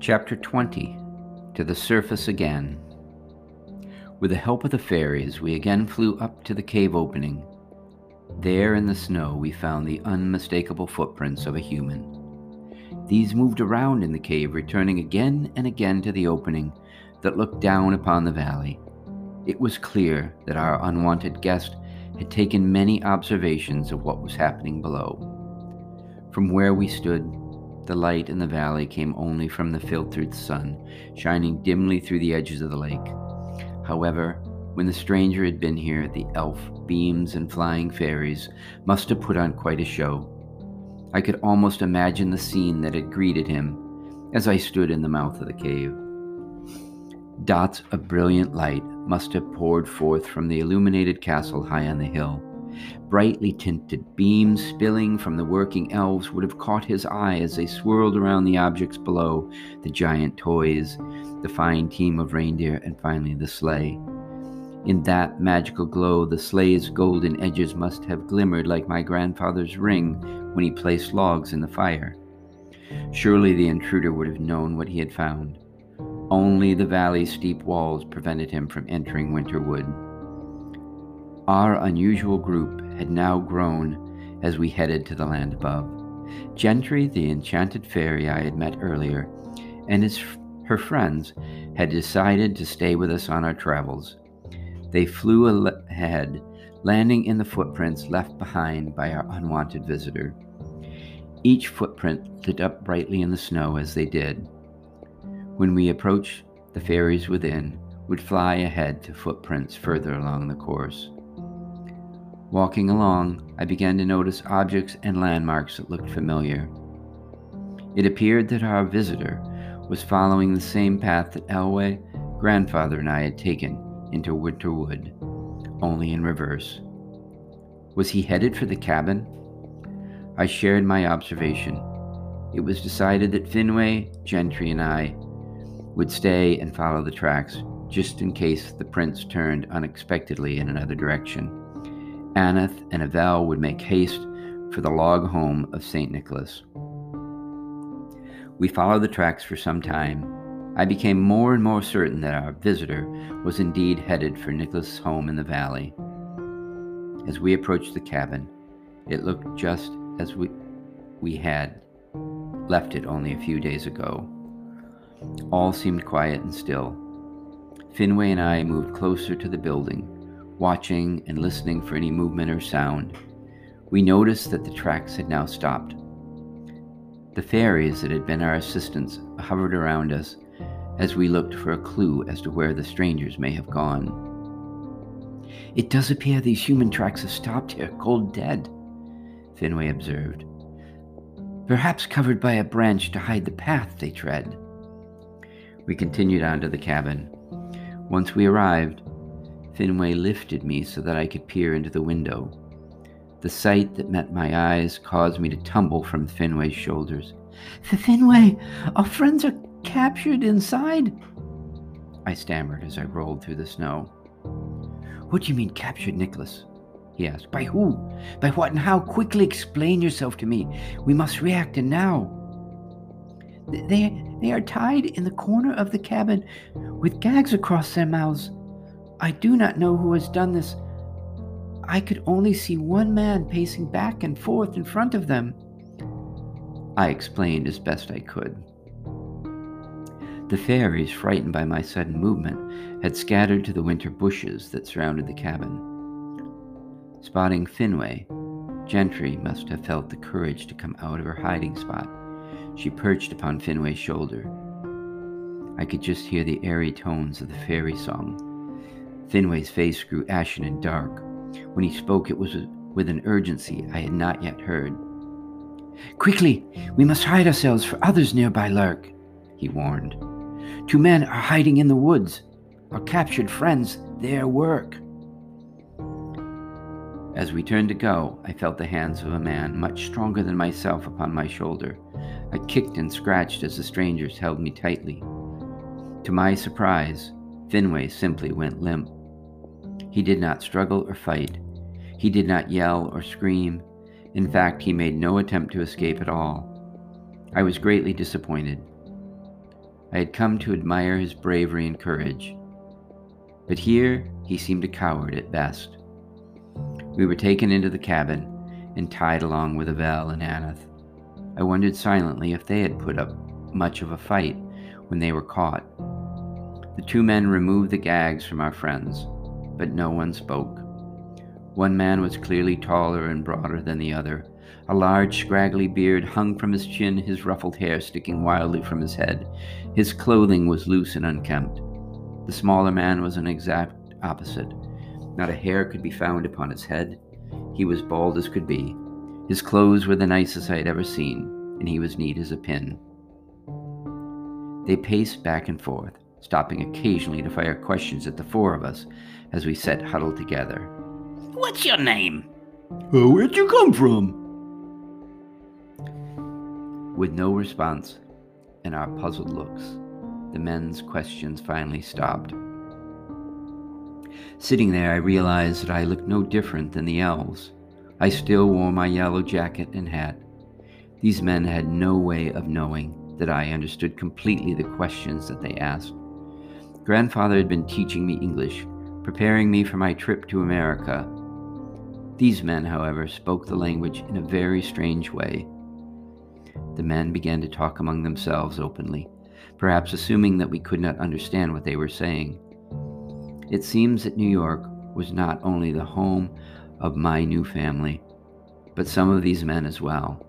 Chapter 20 To the Surface Again. With the help of the fairies, we again flew up to the cave opening. There in the snow, we found the unmistakable footprints of a human. These moved around in the cave, returning again and again to the opening that looked down upon the valley. It was clear that our unwanted guest had taken many observations of what was happening below. From where we stood, the light in the valley came only from the filtered sun, shining dimly through the edges of the lake. However, when the stranger had been here, the elf, beams, and flying fairies must have put on quite a show. I could almost imagine the scene that had greeted him as I stood in the mouth of the cave. Dots of brilliant light must have poured forth from the illuminated castle high on the hill Brightly tinted beams spilling from the working elves would have caught his eye as they swirled around the objects below the giant toys, the fine team of reindeer, and finally the sleigh. In that magical glow, the sleigh's golden edges must have glimmered like my grandfather's ring when he placed logs in the fire. Surely the intruder would have known what he had found. Only the valley's steep walls prevented him from entering Winterwood. Our unusual group had now grown as we headed to the land above. Gentry, the enchanted fairy I had met earlier, and his, her friends had decided to stay with us on our travels. They flew ahead, landing in the footprints left behind by our unwanted visitor. Each footprint lit up brightly in the snow as they did. When we approached, the fairies within would fly ahead to footprints further along the course. Walking along, I began to notice objects and landmarks that looked familiar. It appeared that our visitor was following the same path that Elway, grandfather, and I had taken into Winterwood, only in reverse. Was he headed for the cabin? I shared my observation. It was decided that Finway, Gentry, and I would stay and follow the tracks, just in case the prince turned unexpectedly in another direction. Aneth and Avel would make haste for the log home of St. Nicholas. We followed the tracks for some time. I became more and more certain that our visitor was indeed headed for Nicholas' home in the valley. As we approached the cabin, it looked just as we, we had left it only a few days ago. All seemed quiet and still. Finway and I moved closer to the building watching and listening for any movement or sound. We noticed that the tracks had now stopped. The fairies that had been our assistants hovered around us as we looked for a clue as to where the strangers may have gone. It does appear these human tracks have stopped here, cold dead, Finway observed. Perhaps covered by a branch to hide the path they tread. We continued on to the cabin. Once we arrived, Finway lifted me so that I could peer into the window. The sight that met my eyes caused me to tumble from Finway's shoulders. Finway, our friends are captured inside. I stammered as I rolled through the snow. What do you mean, captured, Nicholas? He asked. By who? By what and how? Quickly explain yourself to me. We must react and now. They, they are tied in the corner of the cabin with gags across their mouths. I do not know who has done this. I could only see one man pacing back and forth in front of them. I explained as best I could. The fairies, frightened by my sudden movement, had scattered to the winter bushes that surrounded the cabin. Spotting Finway, Gentry must have felt the courage to come out of her hiding spot. She perched upon Finway's shoulder. I could just hear the airy tones of the fairy song Finway's face grew ashen and dark. When he spoke, it was with an urgency I had not yet heard. Quickly, we must hide ourselves for others nearby lurk, he warned. Two men are hiding in the woods. Our captured friends, their work. As we turned to go, I felt the hands of a man much stronger than myself upon my shoulder. I kicked and scratched as the strangers held me tightly. To my surprise, Finway simply went limp. He did not struggle or fight. He did not yell or scream. In fact, he made no attempt to escape at all. I was greatly disappointed. I had come to admire his bravery and courage. But here he seemed a coward at best. We were taken into the cabin and tied along with Avel and Aneth. I wondered silently if they had put up much of a fight when they were caught. The two men removed the gags from our friends, but no one spoke. One man was clearly taller and broader than the other. A large, scraggly beard hung from his chin, his ruffled hair sticking wildly from his head. His clothing was loose and unkempt. The smaller man was an exact opposite. Not a hair could be found upon his head. He was bald as could be. His clothes were the nicest I had ever seen, and he was neat as a pin. They paced back and forth, stopping occasionally to fire questions at the four of us as we sat huddled together. What's your name? Uh, where'd you come from? With no response and our puzzled looks, the men's questions finally stopped. Sitting there, I realized that I looked no different than the elves. I still wore my yellow jacket and hat. These men had no way of knowing that I understood completely the questions that they asked. Grandfather had been teaching me English, preparing me for my trip to America. These men, however, spoke the language in a very strange way. The men began to talk among themselves openly, perhaps assuming that we could not understand what they were saying. It seems that New York was not only the home of my new family, but some of these men as well.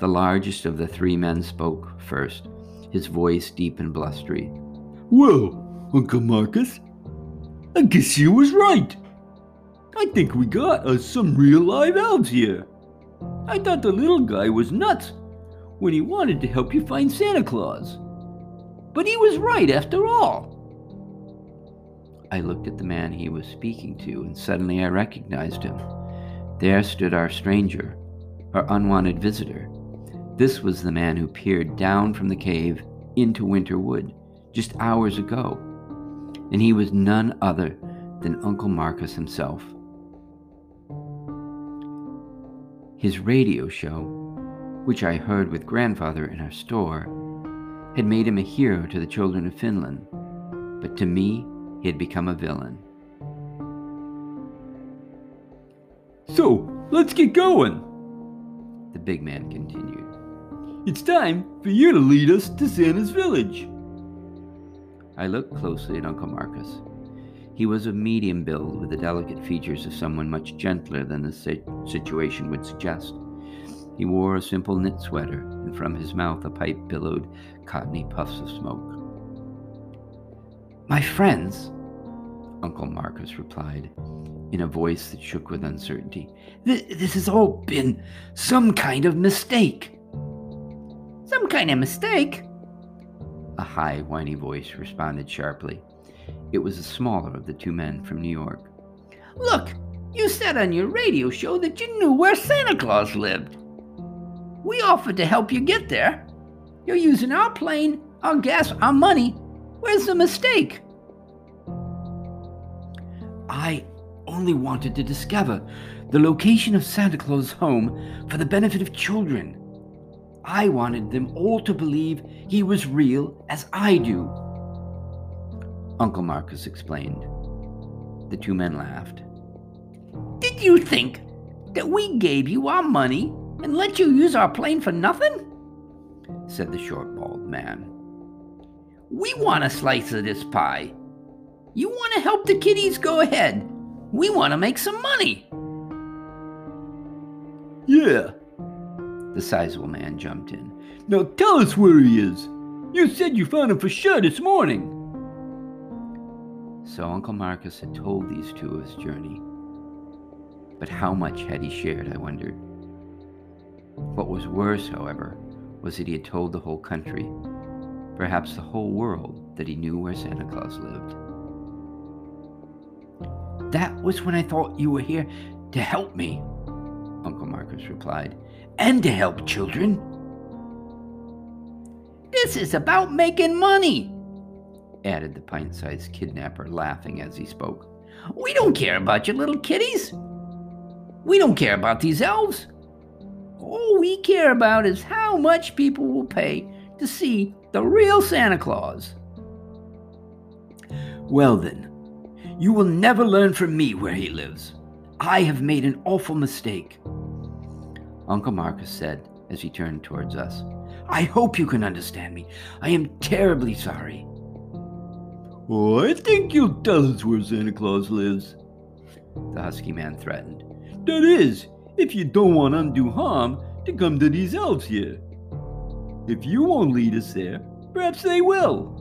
The largest of the three men spoke first, his voice deep and blustery. Well, Uncle Marcus, I guess you was right. I think we got us some real live elves here. I thought the little guy was nuts when he wanted to help you find Santa Claus. But he was right after all. I looked at the man he was speaking to, and suddenly I recognized him. There stood our stranger, our unwanted visitor. This was the man who peered down from the cave into Winter Wood just hours ago, and he was none other than Uncle Marcus himself. His radio show, which I heard with grandfather in our store, had made him a hero to the children of Finland, but to me, he had become a villain. So, let's get going. The big man continued. It's time for you to lead us to Santa's village. I looked closely at Uncle Marcus. He was of medium build with the delicate features of someone much gentler than the situation would suggest. He wore a simple knit sweater, and from his mouth a pipe billowed cottony puffs of smoke. My friends, Uncle Marcus replied, in a voice that shook with uncertainty, this has all been some kind of mistake. Some kind of mistake? A high, whiny voice responded sharply. It was the smaller of the two men from New York. Look, you said on your radio show that you knew where Santa Claus lived. We offered to help you get there. You're using our plane, our gas, our money. Where's the mistake? I only wanted to discover the location of Santa Claus' home for the benefit of children. I wanted them all to believe he was real as I do. Uncle Marcus explained. The two men laughed. Did you think that we gave you our money and let you use our plane for nothing? said the short, bald man. We want a slice of this pie. You want to help the kiddies? Go ahead. We want to make some money. Yeah. The sizable man jumped in. Now tell us where he is. You said you found him for sure this morning. So Uncle Marcus had told these two of his journey. But how much had he shared, I wondered. What was worse, however, was that he had told the whole country, perhaps the whole world, that he knew where Santa Claus lived. That was when I thought you were here to help me, Uncle Marcus replied, and to help children. This is about making money, added the pint sized kidnapper, laughing as he spoke. We don't care about your little kitties. We don't care about these elves. All we care about is how much people will pay to see The real Santa Claus. Well, then, you will never learn from me where he lives. I have made an awful mistake. Uncle Marcus said as he turned towards us. I hope you can understand me. I am terribly sorry. Oh, I think you'll tell us where Santa Claus lives, the husky man threatened. That is, if you don't want undue harm to come to these elves here. If you won't lead us there, perhaps they will.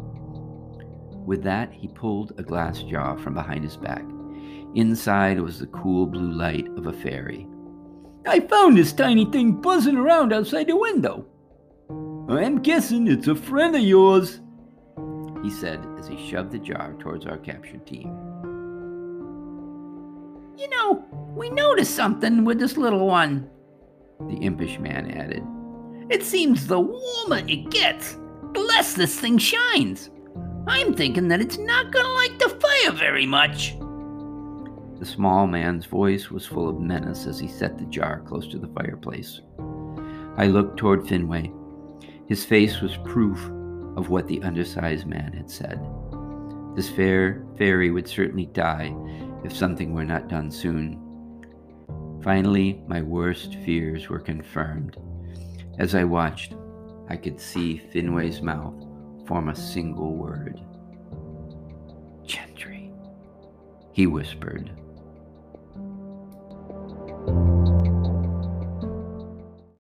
With that, he pulled a glass jar from behind his back. Inside was the cool blue light of a fairy. I found this tiny thing buzzing around outside the window. I'm guessing it's a friend of yours, he said as he shoved the jar towards our captured team. You know, we noticed something with this little one, the impish man added. It seems the warmer it gets, the less this thing shines. I'm thinking that it's not gonna like the fire very much. The small man's voice was full of menace as he set the jar close to the fireplace. I looked toward Finway. His face was proof of what the undersized man had said. This fair fairy would certainly die if something were not done soon. Finally, my worst fears were confirmed. As I watched, I could see Finway's mouth form a single word. Gentry, he whispered.